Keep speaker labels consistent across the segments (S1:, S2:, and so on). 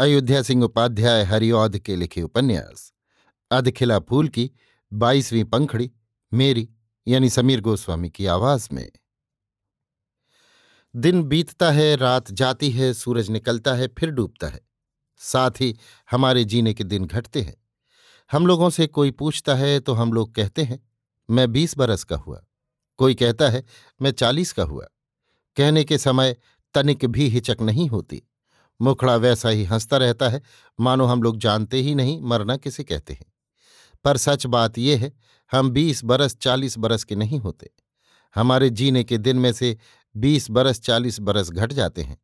S1: अयोध्या सिंह उपाध्याय हरिऔध के लिखे उपन्यास, अधखिला फूल की बाईसवीं पंखड़ी, मेरी, यानी समीर गोस्वामी की आवाज़ में। दिन बीतता है, रात जाती है, सूरज निकलता है, फिर डूबता है। साथ ही हमारे जीने के दिन घटते हैं। हम लोगों से कोई पूछता है तो हम लोग कहते हैं, मैं बीस बरस का हुआ। कोई कहता है, मैं चालीस का हुआ। कहने के समय तनिक भी हिचक नहीं होती। मुखड़ा वैसा ही हंसता रहता है। मानो हम लोग जानते ही नहीं, मरना किसे कहते हैं? पर सच बात यह है, हम बीस बरस चालीस बरस के नहीं होते। हमारे जीने के दिन में से बीस बरस चालीस बरस घट जाते हैं।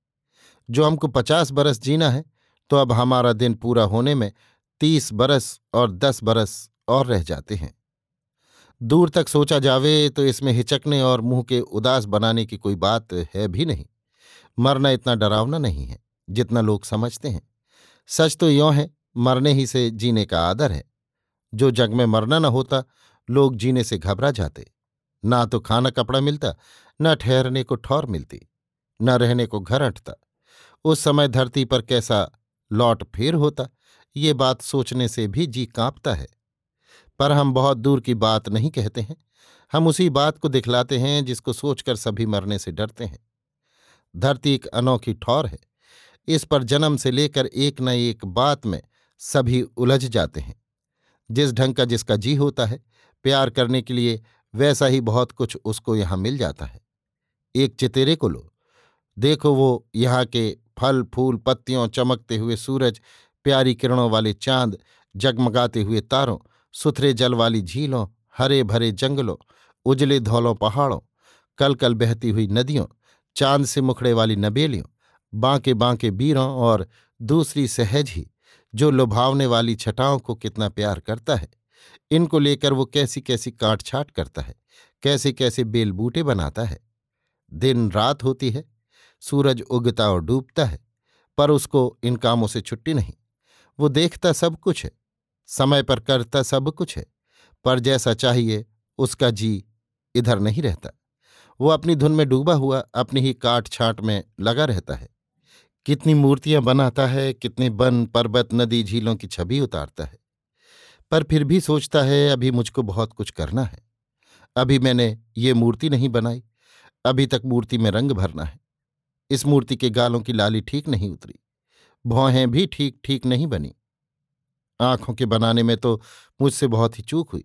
S1: जो हमको पचास बरस जीना है तो अब हमारा दिन पूरा होने में तीस बरस और दस बरस और रह जाते हैं। दूर तक सोचा जावे तो इसमें हिचकने और मुँह के उदास बनाने की कोई बात है भी नहीं। मरना इतना डरावना नहीं है। जितना लोग समझते हैं। सच तो यों है, मरने ही से जीने का आदर है। जो जग में मरना न होता, लोग जीने से घबरा जाते। ना तो खाना कपड़ा मिलता, न ठहरने को ठौर मिलती, न रहने को घर अटता उस समय धरती पर कैसा लौट फेर होता, ये बात सोचने से भी जी कांपता है। पर हम बहुत दूर की बात नहीं कहते हैं। हम उसी बात को दिखलाते हैं जिसको सोचकर सभी मरने से डरते हैं। धरती एक अनोखी ठौर है। इस पर जन्म से लेकर एक न एक बात में सभी उलझ जाते हैं। जिस ढंग का जिसका जी होता है, प्यार करने के लिए वैसा ही बहुत कुछ उसको यहाँ मिल जाता है। एक चितेरे को लो। देखो वो यहाँ के फल, फूल, पत्तियों, चमकते हुए सूरज, प्यारी किरणों वाले चाँद, जगमगाते हुए तारों, सुथरे जल वाली झीलों, हरे भरे जंगलों, उजले धौलों पहाड़ों कल कल बहती हुई नदियों, चाँद से मुखड़े वाली नबेलियों बांके बांके बीरों और दूसरी सहज ही, जो लुभावने वाली छटाओं को कितना प्यार करता है, इनको लेकर वो कैसी कैसी काट छाट करता है कैसे कैसे बेल बूटे बनाता है। दिन रात होती है, सूरज उगता और डूबता है, पर उसको इन कामों से छुट्टी नहीं। वो देखता सब कुछ है, समय पर करता सब कुछ है, पर जैसा चाहिए उसका जी इधर नहीं रहता। वो अपनी धुन में डूबा हुआ अपनी ही काट छाट में लगा रहता है। कितनी मूर्तियाँ बनाता है, कितने वन, पर्वत, नदी, झीलों की छवि उतारता है। पर फिर भी सोचता है, अभी मुझको बहुत कुछ करना है। अभी मैंने ये मूर्ति नहीं बनाई, अभी तक मूर्ति में रंग भरना है। इस मूर्ति के गालों की लाली ठीक नहीं उतरी, भौहें भी ठीक ठीक नहीं बनी। आँखों के बनाने में तो मुझसे बहुत ही चूक हुई।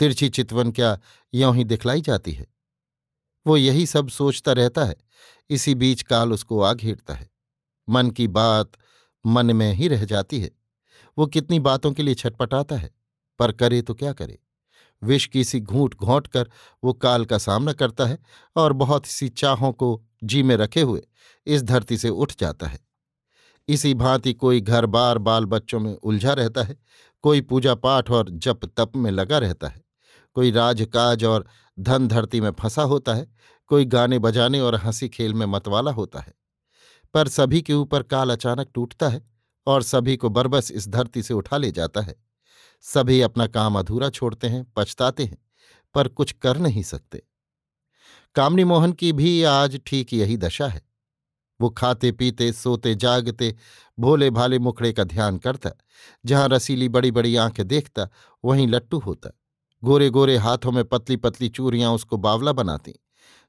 S1: तिरछी चितवन क्या यों ही दिखलाई जाती है। वो यही सब सोचता रहता है, इसी बीच काल उसको आ घेरता है। मन की बात मन में ही रह जाती है। वो कितनी बातों के लिए छटपटाता है, पर करे तो क्या करे? विष की सी घूंट घोंट कर वो काल का सामना करता है और बहुत सी चाहों को जी में रखे हुए इस धरती से उठ जाता है। इसी भांति कोई घर बार बाल बच्चों में उलझा रहता है, कोई पूजा पाठ और जप तप में लगा रहता है, कोई राजकाज और धन धरती में फंसा होता है, कोई गाने बजाने और हँसी खेल में मतवाला होता है। पर सभी के ऊपर काल अचानक टूटता है और सभी को बरबस इस धरती से उठा ले जाता है। सभी अपना काम अधूरा छोड़ते हैं, पछताते हैं, पर कुछ कर नहीं सकते। कामनी मोहन की भी आज ठीक यही दशा है। वो खाते, पीते, सोते, जागते, भोले भाले मुखड़े का ध्यान करता, जहाँ रसीली बड़ी बड़ी आँखें देखता, वहीं लट्टू होता। गोरे गोरे हाथों में पतली पतली चूरियाँ उसको बावला बनाती।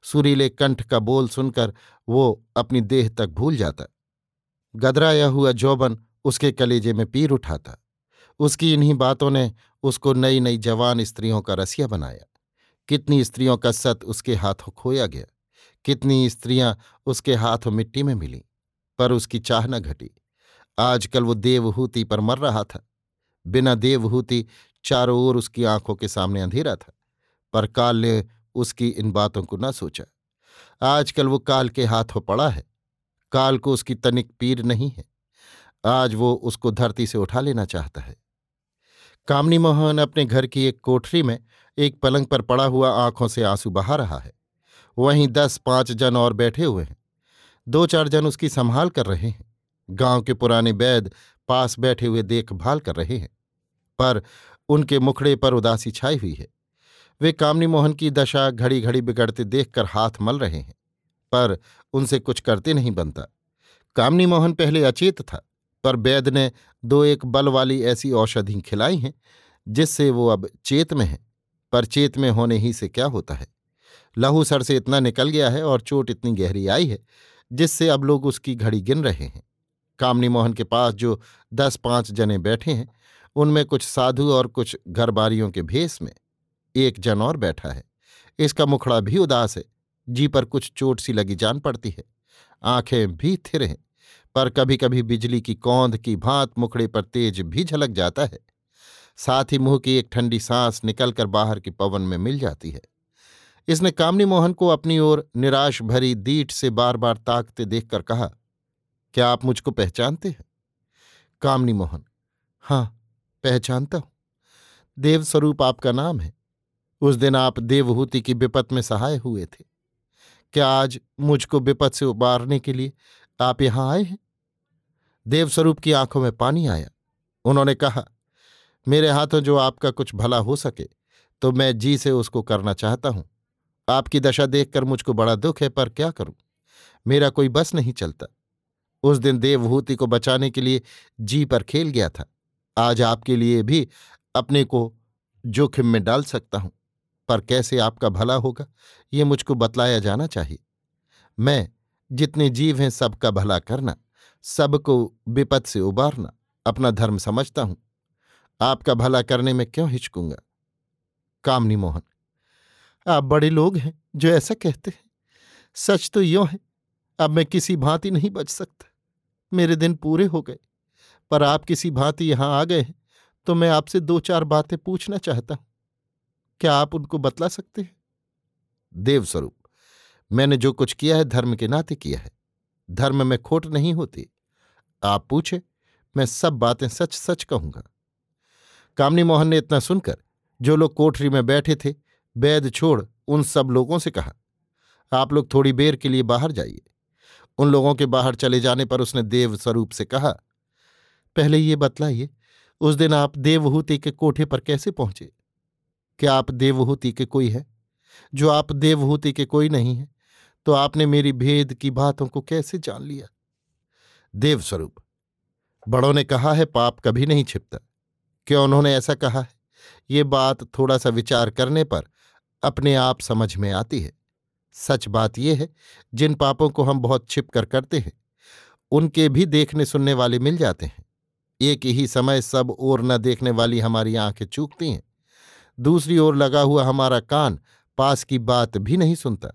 S1: सुरीले कंठ का बोल सुनकर वो अपनी देह तक भूल जाता। गदराया हुआ जौबन उसके कलेजे में पीर उठाता। उसकी इन्हीं बातों ने उसको नई नई जवान स्त्रियों का रसिया बनाया। कितनी स्त्रियों का सत उसके हाथों खोया गया। कितनी स्त्रियाँ उसके हाथों मिट्टी में मिली, पर उसकी चाह न घटी। आजकल वो देवहूति पर मर रहा था। बिना देवहूति चारों ओर उसकी आँखों के सामने अंधेरा था। पर काल ने उसकी इन बातों को न सोचा। आजकल वो काल के हाथों पड़ा है। काल को उसकी तनिक पीर नहीं है। आज वो उसको धरती से उठा लेना चाहता है। कामनी मोहन अपने घर की एक कोठरी में एक पलंग पर पड़ा हुआ आँखों से आँसू बहा रहा है। वहीं दस पाँच जन और बैठे हुए हैं। दो चार जन उसकी संभाल कर रहे हैं। गाँव के पुराने वैद पास बैठे हुए देखभाल कर रहे हैं। पर उनके मुखड़े पर उदासी छाई हुई है। वे कामनी मोहन की दशा घड़ी घड़ी बिगड़ते देखकर हाथ मल रहे हैं, पर उनसे कुछ करते नहीं बनता। कामनी मोहन पहले अचेत था, पर वैद ने दो एक बल वाली ऐसी औषधि खिलाई हैं, जिससे वो अब चेत में है, पर चेत में होने ही से क्या होता है? लहू सर से इतना निकल गया है और चोट इतनी गहरी आई है, जिससे अब लोग उसकी घड़ी गिन रहे हैं। कामनी मोहन के पास जो दस पाँच जने बैठे हैं, उनमें कुछ साधु और कुछ घरबारियों के भेस में। एक जन और बैठा है। इसका मुखड़ा भी उदास है। जी पर कुछ चोट सी लगी जान पड़ती है। आँखें भी थिर हैं, पर कभी कभी बिजली की कौंध की भांत मुखड़े पर तेज भी झलक जाता है। साथ ही मुँह की एक ठंडी सांस निकलकर बाहर की पवन में मिल जाती है। इसने कामनी मोहन को अपनी ओर निराश भरी दीठ से बार बार ताकते देखकर कहा, क्या आप मुझको पहचानते हैं? कामनी मोहन हाँ पहचानता हूँ। देवस्वरूप आपका नाम है। उस दिन आप देवहूति की विपत में सहाय हुए थे। क्या आज मुझको विपत से उबारने के लिए आप यहाँ आए हैं? देवस्वरूप की आँखों में पानी आया। उन्होंने कहा, मेरे हाथों जो आपका कुछ भला हो सके तो मैं जी से उसको करना चाहता हूँ। आपकी दशा देखकर मुझको बड़ा दुख है, पर क्या करूँ? मेरा कोई बस नहीं चलता। उस दिन देवभूति को बचाने के लिए जी पर खेल गया था। आज आपके लिए भी अपने को जोखिम में डाल सकता हूँ। पर कैसे आपका भला होगा, ये मुझको बतलाया जाना चाहिए। मैं, जितने जीव हैं सबका भला करना, सबको विपद से उबारना, अपना धर्म समझता हूँ। आपका भला करने में क्यों हिचकूँगा? कामनी मोहन, आप बड़े लोग हैं जो ऐसा कहते हैं। सच तो यो है, अब मैं किसी भांति नहीं बच सकता। मेरे दिन पूरे हो गए, पर आप किसी भांति यहाँ आ गए हैं तो मैं आपसे दो चार बातें पूछना चाहता हूँ। क्या आप उनको बतला सकते हैं? देवस्वरूप, मैंने जो कुछ किया है धर्म के नाते किया है। धर्म में खोट नहीं होती। आप पूछे, मैं सब बातें सच सच कहूँगा। कामनी मोहन ने इतना सुनकर, जो लोग कोठरी में बैठे थे, बैद छोड़ उन सब लोगों से कहा, आप लोग थोड़ी देर के लिए बाहर जाइए। उन लोगों के बाहर चले जाने पर उसने देव स्वरूप से कहा, पहले ये बतलाइए, उस दिन आप देवहूति के कोठे पर कैसे पहुँचे? क्या आप देवहूति के कोई है? जो आप देवहूति के कोई नहीं है तो आपने मेरी भेद की बातों को कैसे जान लिया? देवस्वरूप, बड़ों ने कहा है, पाप कभी नहीं छिपता। क्यों उन्होंने ऐसा कहा है? ये बात थोड़ा सा विचार करने पर अपने आप समझ में आती है। सच बात यह है, जिन पापों को हम बहुत छिप कर करते हैं, उनके भी देखने सुनने वाले मिल जाते हैं। एक ही समय सब ओर न देखने वाली हमारी आँखें चूकती हैं। दूसरी ओर लगा हुआ हमारा कान पास की बात भी नहीं सुनता,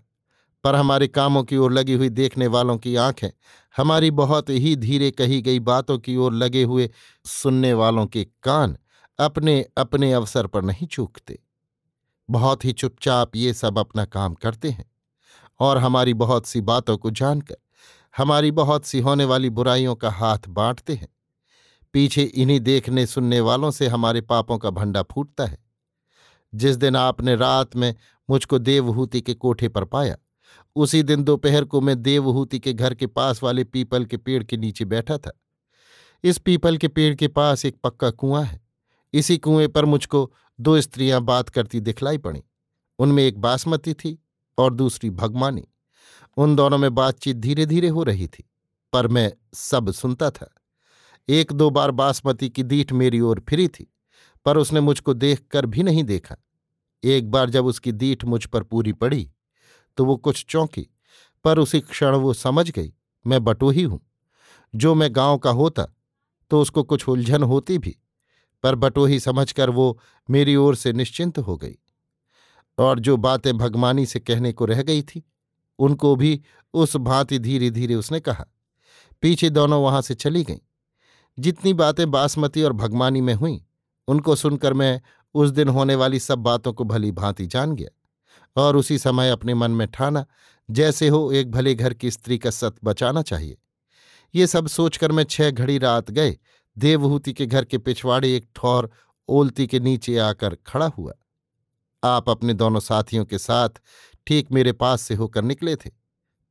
S1: पर हमारे कामों की ओर लगी हुई देखने वालों की आँखें हमारी बहुत ही धीरे कही गई बातों की ओर लगे हुए सुनने वालों के कान अपने अपने अवसर पर नहीं चूकते। बहुत ही चुपचाप ये सब अपना काम करते हैं और हमारी बहुत सी बातों को जानकर हमारी बहुत सी होने वाली बुराइयों का हाथ बांटते हैं। पीछे इन्हीं देखने सुनने वालों से हमारे पापों का भंडा फूटता है। जिस दिन आपने रात में मुझको देवहूति के कोठे पर पाया, उसी दिन दोपहर को मैं देवहूति के घर के पास वाले पीपल के पेड़ के नीचे बैठा था। इस पीपल के पेड़ के पास एक पक्का कुआँ है। इसी कुएँ पर मुझको दो स्त्रियाँ बात करती दिखलाई पड़ी। उनमें एक बासमती थी और दूसरी भगमानी उन दोनों में बातचीत धीरे धीरे हो रही थी, पर मैं सब सुनता था। एक दो बार बासमती की दीठ मेरी ओर फिरी थी। पर उसने मुझको देख कर भी नहीं देखा। एक बार जब उसकी दीठ मुझ पर पूरी पड़ी तो वो कुछ चौंकी, पर उसी क्षण वो समझ गई, मैं बटोही हूँ जो मैं गाँव का होता तो उसको कुछ उलझन होती भी, पर बटोही समझकर वो मेरी ओर से निश्चिंत हो गई। और जो बातें भगवानी से कहने को रह गई थी, उनको भी उस भांति धीरे धीरे उसने कहा। पीछे दोनों वहाँ से चली गईं। जितनी बातें बासमती और भगवानी में हुईं उनको सुनकर मैं उस दिन होने वाली सब बातों को भली भांति जान गया और उसी समय अपने मन में ठाना, जैसे हो एक भले घर की स्त्री का सत बचाना चाहिए। ये सब सोचकर मैं छह घड़ी रात गए, देवहूति के घर के पिछवाड़े एक ठौर ओलती के नीचे आकर खड़ा हुआ। आप अपने दोनों साथियों के साथ ठीक मेरे पास से होकर निकले थे,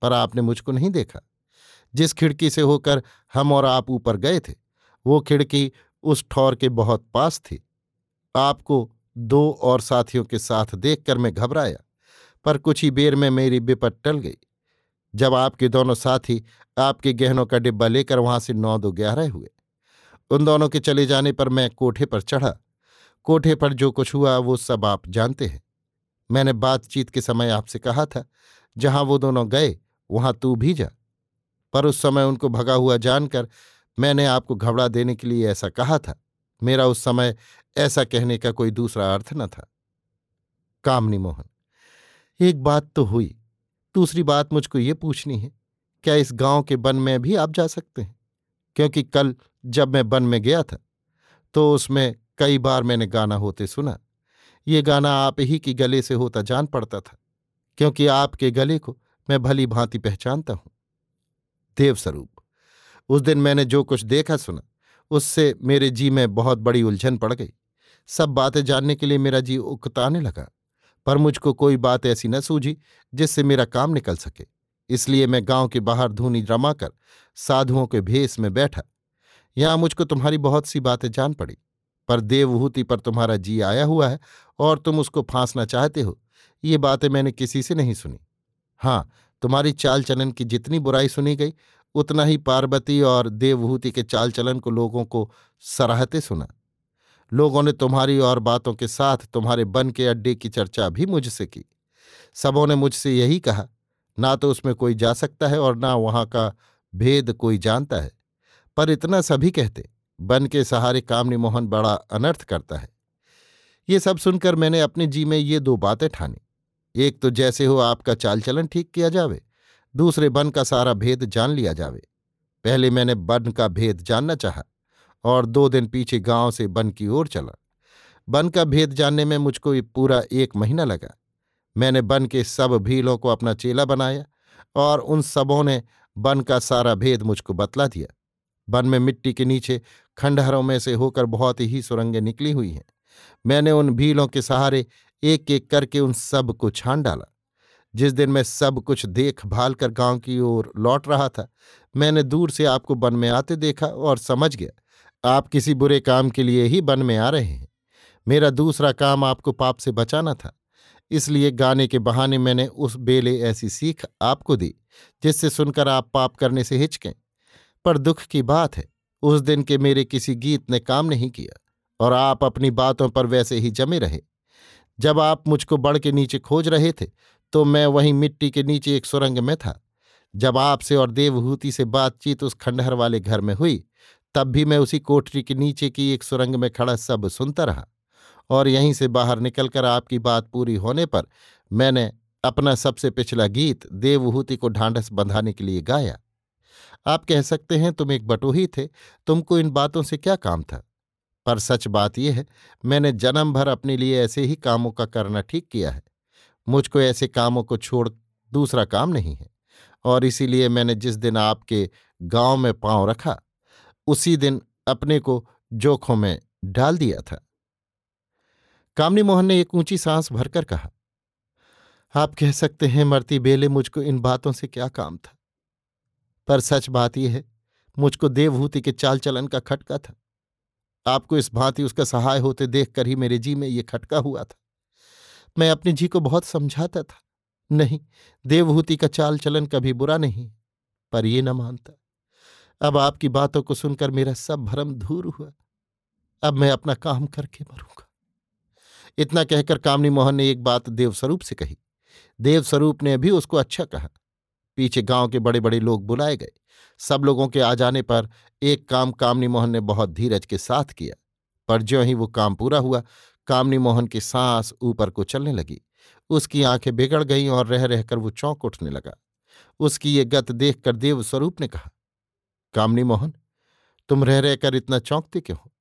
S1: पर आपने मुझको नहीं देखा। जिस खिड़की से होकर हम और आप ऊपर गए थे, वो खिड़की उस ठौर के बहुत पास थी। आपको दो और साथियों के साथ देखकर मैं घबराया, पर कुछ ही बेर में मेरी बिपट टल गई। जब आपके दोनों साथी आपके गहनों का डिब्बा लेकर वहाँ से नौ दो ग्यारह हुए, उन दोनों के चले जाने पर मैं कोठे पर चढ़ा। कोठे पर जो कुछ हुआ, वो सब आप जानते हैं। मैंने बातचीत के समय आपसे कहा था, जहाँ वो दोनों गए, वहाँ तू भी जा। पर उस समय उनको भगा हुआ जानकर मैंने आपको घबरा देने के लिए ऐसा कहा था। मेरा उस समय ऐसा कहने का कोई दूसरा अर्थ न था। कामनी मोहन, एक बात तो हुई, दूसरी बात मुझको ये पूछनी है, क्या इस गाँव के वन में भी आप जा सकते हैं? क्योंकि कल जब मैं वन में गया था तो उसमें कई बार मैंने गाना होते सुना। ये गाना आप ही की गले से होता जान पड़ता था, क्योंकि आपके गले को मैं भली भांति पहचानता हूँ। देवस्वरूप उस दिन मैंने जो कुछ देखा सुना, उससे मेरे जी में बहुत बड़ी उलझन पड़ गई। सब बातें जानने के लिए मेरा जी उकताने लगा, पर मुझको कोई बात ऐसी न सूझी जिससे मेरा काम निकल सके। इसलिए मैं गाँव के बाहर धूनी रमाकर साधुओं के भेस में बैठा। यहाँ मुझको तुम्हारी बहुत सी बातें जान पड़ी, पर देवहूति पर तुम्हारा जी आया हुआ है और तुम उसको फांसना चाहते हो, ये बातें मैंने किसी से नहीं सुनी। हाँ तुम्हारी चाल चलन की जितनी बुराई सुनी गई उतना ही पार्वती और देवभूति के चाल चलन को लोगों को सराहते सुना। लोगों ने तुम्हारी और बातों के साथ तुम्हारे बन के अड्डे की चर्चा भी मुझसे की। सबों ने मुझसे यही कहा, ना तो उसमें कोई जा सकता है और ना वहाँ का भेद कोई जानता है। पर इतना सभी कहते, बन के सहारे कामनी मोहन बड़ा अनर्थ करता है। ये सब सुनकर मैंने अपने जी में ये दो बातें ठानी। एक तो जैसे हो आपका चाल चलन ठीक किया जावे दूसरे बन का सारा भेद जान लिया जावे। पहले मैंने बन का भेद जानना चाहा और दो दिन पीछे गाँव से बन की ओर चला। बन का भेद जानने में मुझको पूरा एक महीना लगा। मैंने बन के सब भीलों को अपना चेला बनाया और उन सबों ने बन का सारा भेद मुझको बतला दिया। वन में मिट्टी के नीचे खंडहरों में से होकर बहुत ही सुरंगें निकली हुई हैं। मैंने उन भीलों के सहारे एक एक करके उन सबको छान डाला। जिस दिन मैं सब कुछ देख भाल कर गाँव की ओर लौट रहा था, मैंने दूर से आपको वन में आते देखा और समझ गया, आप किसी बुरे काम के लिए ही वन में आ रहे हैं। मेरा दूसरा काम आपको पाप से बचाना था, इसलिए गाने के बहाने मैंने उस बेले ऐसी सीख आपको दी, जिससे सुनकर आप पाप करने से हिचकें। पर दुख की बात है, उस दिन के मेरे किसी गीत ने काम नहीं किया और आप अपनी बातों पर वैसे ही जमे रहे। जब आप मुझको बड़ के नीचे खोज रहे थे तो मैं वहीं मिट्टी के नीचे एक सुरंग में था। जब आपसे और देवहूति से बातचीत उस खंडहर वाले घर में हुई, तब भी मैं उसी कोठरी के नीचे की एक सुरंग में खड़ा सब सुनता रहा और यहीं से बाहर निकलकर आपकी बात पूरी होने पर मैंने अपना सबसे पिछला गीत देवहूति को ढांढस बंधाने के लिए गाया। आप कह सकते हैं तुम एक बटोही थे, तुमको इन बातों से क्या काम था? पर सच बात यह है, मैंने जन्म भर अपने लिए ऐसे ही कामों का करना ठीक किया है। मुझको ऐसे कामों को छोड़ दूसरा काम नहीं है। और इसीलिए मैंने जिस दिन आपके गाँव में पाँव रखा, उसी दिन अपने को जोखों में डाल दिया था। कामनी मोहन ने एक ऊँची सांस भरकर कहा, आप कह सकते हैं, मरती बेले, मुझको इन बातों से क्या काम था? पर सच बात यह है, मुझको देवभूति के चाल चलन का खटका था। आपको इस भांति उसका सहाय होते देखकर ही मेरे जी में ये खटका हुआ था। मैं अपने जी को बहुत समझाता था। नहीं, देवहूति का चाल चलन कभी बुरा नहीं, पर ये न मानता। अब आपकी बातों को सुनकर मेरा सब भरम दूर हुआ। अब मैं अपना काम करके मरूँगा। इतना कहकर कामनी मोहन ने एक बात देवस्वरूप से कही। देवस्वरूप ने भी उसको अच्छा कहा। पीछे गाँव के बड़े बड़े लोग बुलाए गए। सब लोगों के आ जाने पर एक काम कामनी मोहन ने बहुत धीरज के साथ किया। पर ज्यों ही वो काम पूरा हुआ कामनी मोहन की सांस ऊपर को चलने लगी। उसकी आँखें बिगड़ गईं और रह रहकर वो चौंक उठने लगा। उसकी ये गत देखकर देव स्वरूप ने कहा, कामनी मोहन, तुम रह रहकर इतना चौंकते क्यों हो?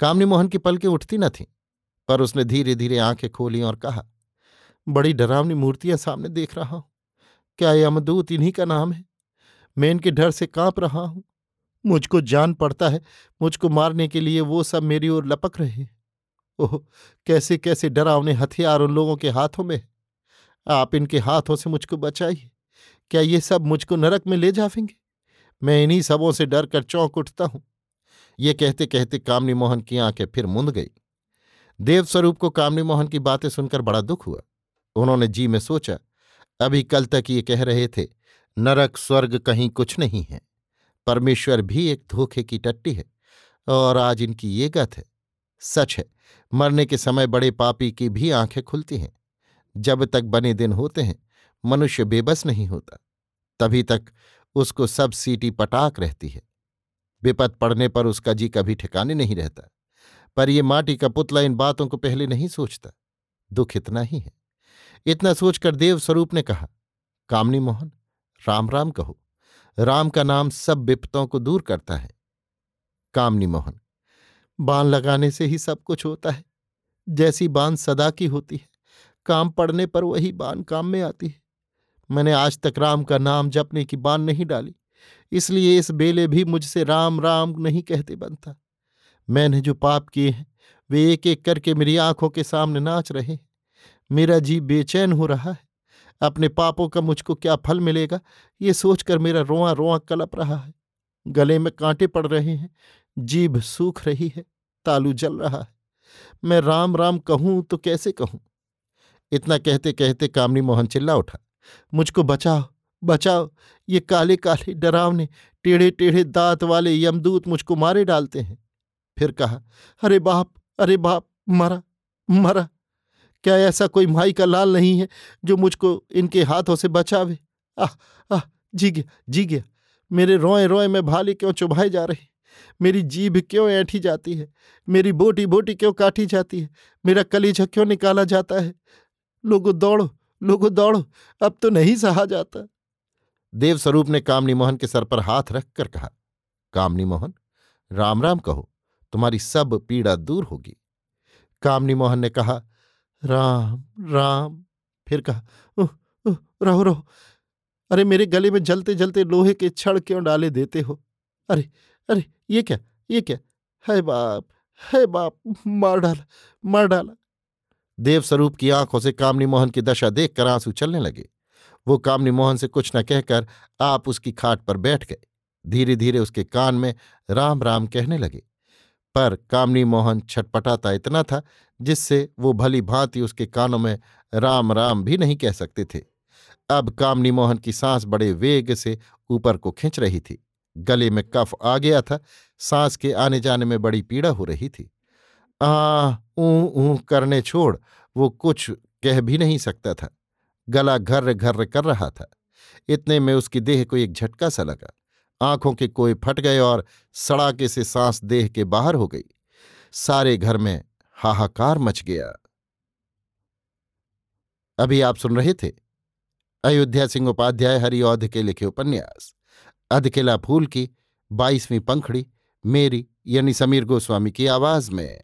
S1: कामनी मोहन की पलकें उठती न थीं, पर उसने धीरे धीरे आँखें खोली और कहा, बड़ी डरावनी मूर्तियाँ सामने देख रहा हूँ। क्या यमदूत इन्हीं का नाम है? मैं इनके डर से काँप रहा हूँ। मुझको जान पड़ता है, मुझको मारने के लिए वो सब मेरी ओर लपक रहे हैं। ओह, कैसे कैसे डरावने हथियार उन लोगों के हाथों में? आप इनके हाथों से मुझको बचाइए। क्या ये सब मुझको नरक में ले जावेंगे? मैं इन्हीं सबों से डर कर चौंक उठता हूँ। ये कहते कहते कामनी मोहन की आँखें फिर मुंद गई। देवस्वरूप को कामनी मोहन की बातें सुनकर बड़ा दुख हुआ। उन्होंने जी में सोचा, अभी कल तक ये कह रहे थे, नरक स्वर्ग कहीं कुछ नहीं है। परमेश्वर भी एक धोखे की टट्टी है, और आज इनकी ये गत है। सच है मरने के समय बड़े पापी की भी आँखें खुलती हैं। जब तक बने दिन होते हैं, मनुष्य बेबस नहीं होता। तभी तक उसको सब सीटी पटाक रहती है। विपत पड़ने पर उसका जी कभी ठिकाने नहीं रहता। पर ये माटी का पुतला इन बातों को पहले नहीं सोचता। दुख इतना ही है। इतना सोचकर देव स्वरूप ने कहा, कामनी मोहन, राम राम कहो। राम का नाम सब विपतों को दूर करता है। कामनी मोहन बाण लगाने से ही सब कुछ होता है। जैसी बाण सदा की होती है, काम पड़ने पर वही बाण काम में आती है। मैंने आज तक राम का नाम जपने की बाण नहीं डाली, इसलिए इस बेले भी मुझसे राम राम नहीं कहते बनता। मैंने जो पाप किए हैं, वे एक एक करके मेरी आँखों के सामने नाच रहे हैं। मेरा जी बेचैन हो रहा है। अपने पापों का मुझको क्या फल मिलेगा, ये सोचकर मेरा रोआ रोआ कलप रहा है। गले में कांटे पड़ रहे हैं जीभ सूख रही है, तालू जल रहा है। मैं राम राम कहूँ तो कैसे कहूँ? इतना कहते कहते कामनी मोहन चिल्ला उठा। मुझको बचाओ बचाओ, ये काले काले डरावने, टेढ़े टेढ़े दांत वाले यमदूत मुझको मारे डालते हैं। फिर कहा, अरे बाप अरे बाप, मरा मरा, क्या ऐसा कोई माई का लाल नहीं है जो मुझको इनके हाथों से बचावे? आह आह, जी गया जी गया, मेरे रोए रोए में भाले क्यों चुभाए जा रहे? मेरी जीभ क्यों ऐठी जाती है? मेरी बोटी बोटी क्यों काटी जाती है? मेरा कलीजा क्यों निकाला जाता है? लोगो दौड़ो लोगो दौड़ो, अब तो नहीं सहा जाता। देवस्वरूप ने कामनी मोहन के सर पर हाथ रखकर कहा कामनी मोहन राम राम कहो, तुम्हारी सब पीड़ा दूर होगी। कामनी मोहन ने कहा, राम राम। फिर कहा रहो रहो। अरे मेरे गले में जलते जलते लोहे के छड़ क्यों डाले देते हो? अरे अरे, ये क्या? ये क्या? है बाप है बाप, मार डाला मार डाला। देवस्वरूप की आँखों से कामनी मोहन की दशा देखकर आँसू चलने लगे। वो कामनी मोहन से कुछ न कहकर आप उसकी खाट पर बैठ गए। धीरे धीरे उसके कान में राम राम कहने लगे। पर कामनी मोहन छटपटाता इतना था जिससे वो भली भांति उसके कानों में राम राम भी नहीं कह सकते थे। अब कामनी मोहन की सांस बड़े वेग से ऊपर को खींच रही थी। गले में कफ आ गया था, सांस के आने जाने में बड़ी पीड़ा हो रही थी। आ ऊ ऊ करने छोड़, वो कुछ कह भी नहीं सकता था। गला घर्र घर्र कर रहा था। इतने में उसकी देह को एक झटका सा लगा। आँखों के कोई फट गए और सड़ाके से सांस देह के बाहर हो गई। सारे घर में हाहाकार मच गया। अभी आप सुन रहे थे अयोध्या सिंह उपाध्याय हरिऔध के लिखे उपन्यास। अधकिला फूल की बाईसवीं पंखड़ी मेरी यानी समीर गोस्वामी की आवाज़ में।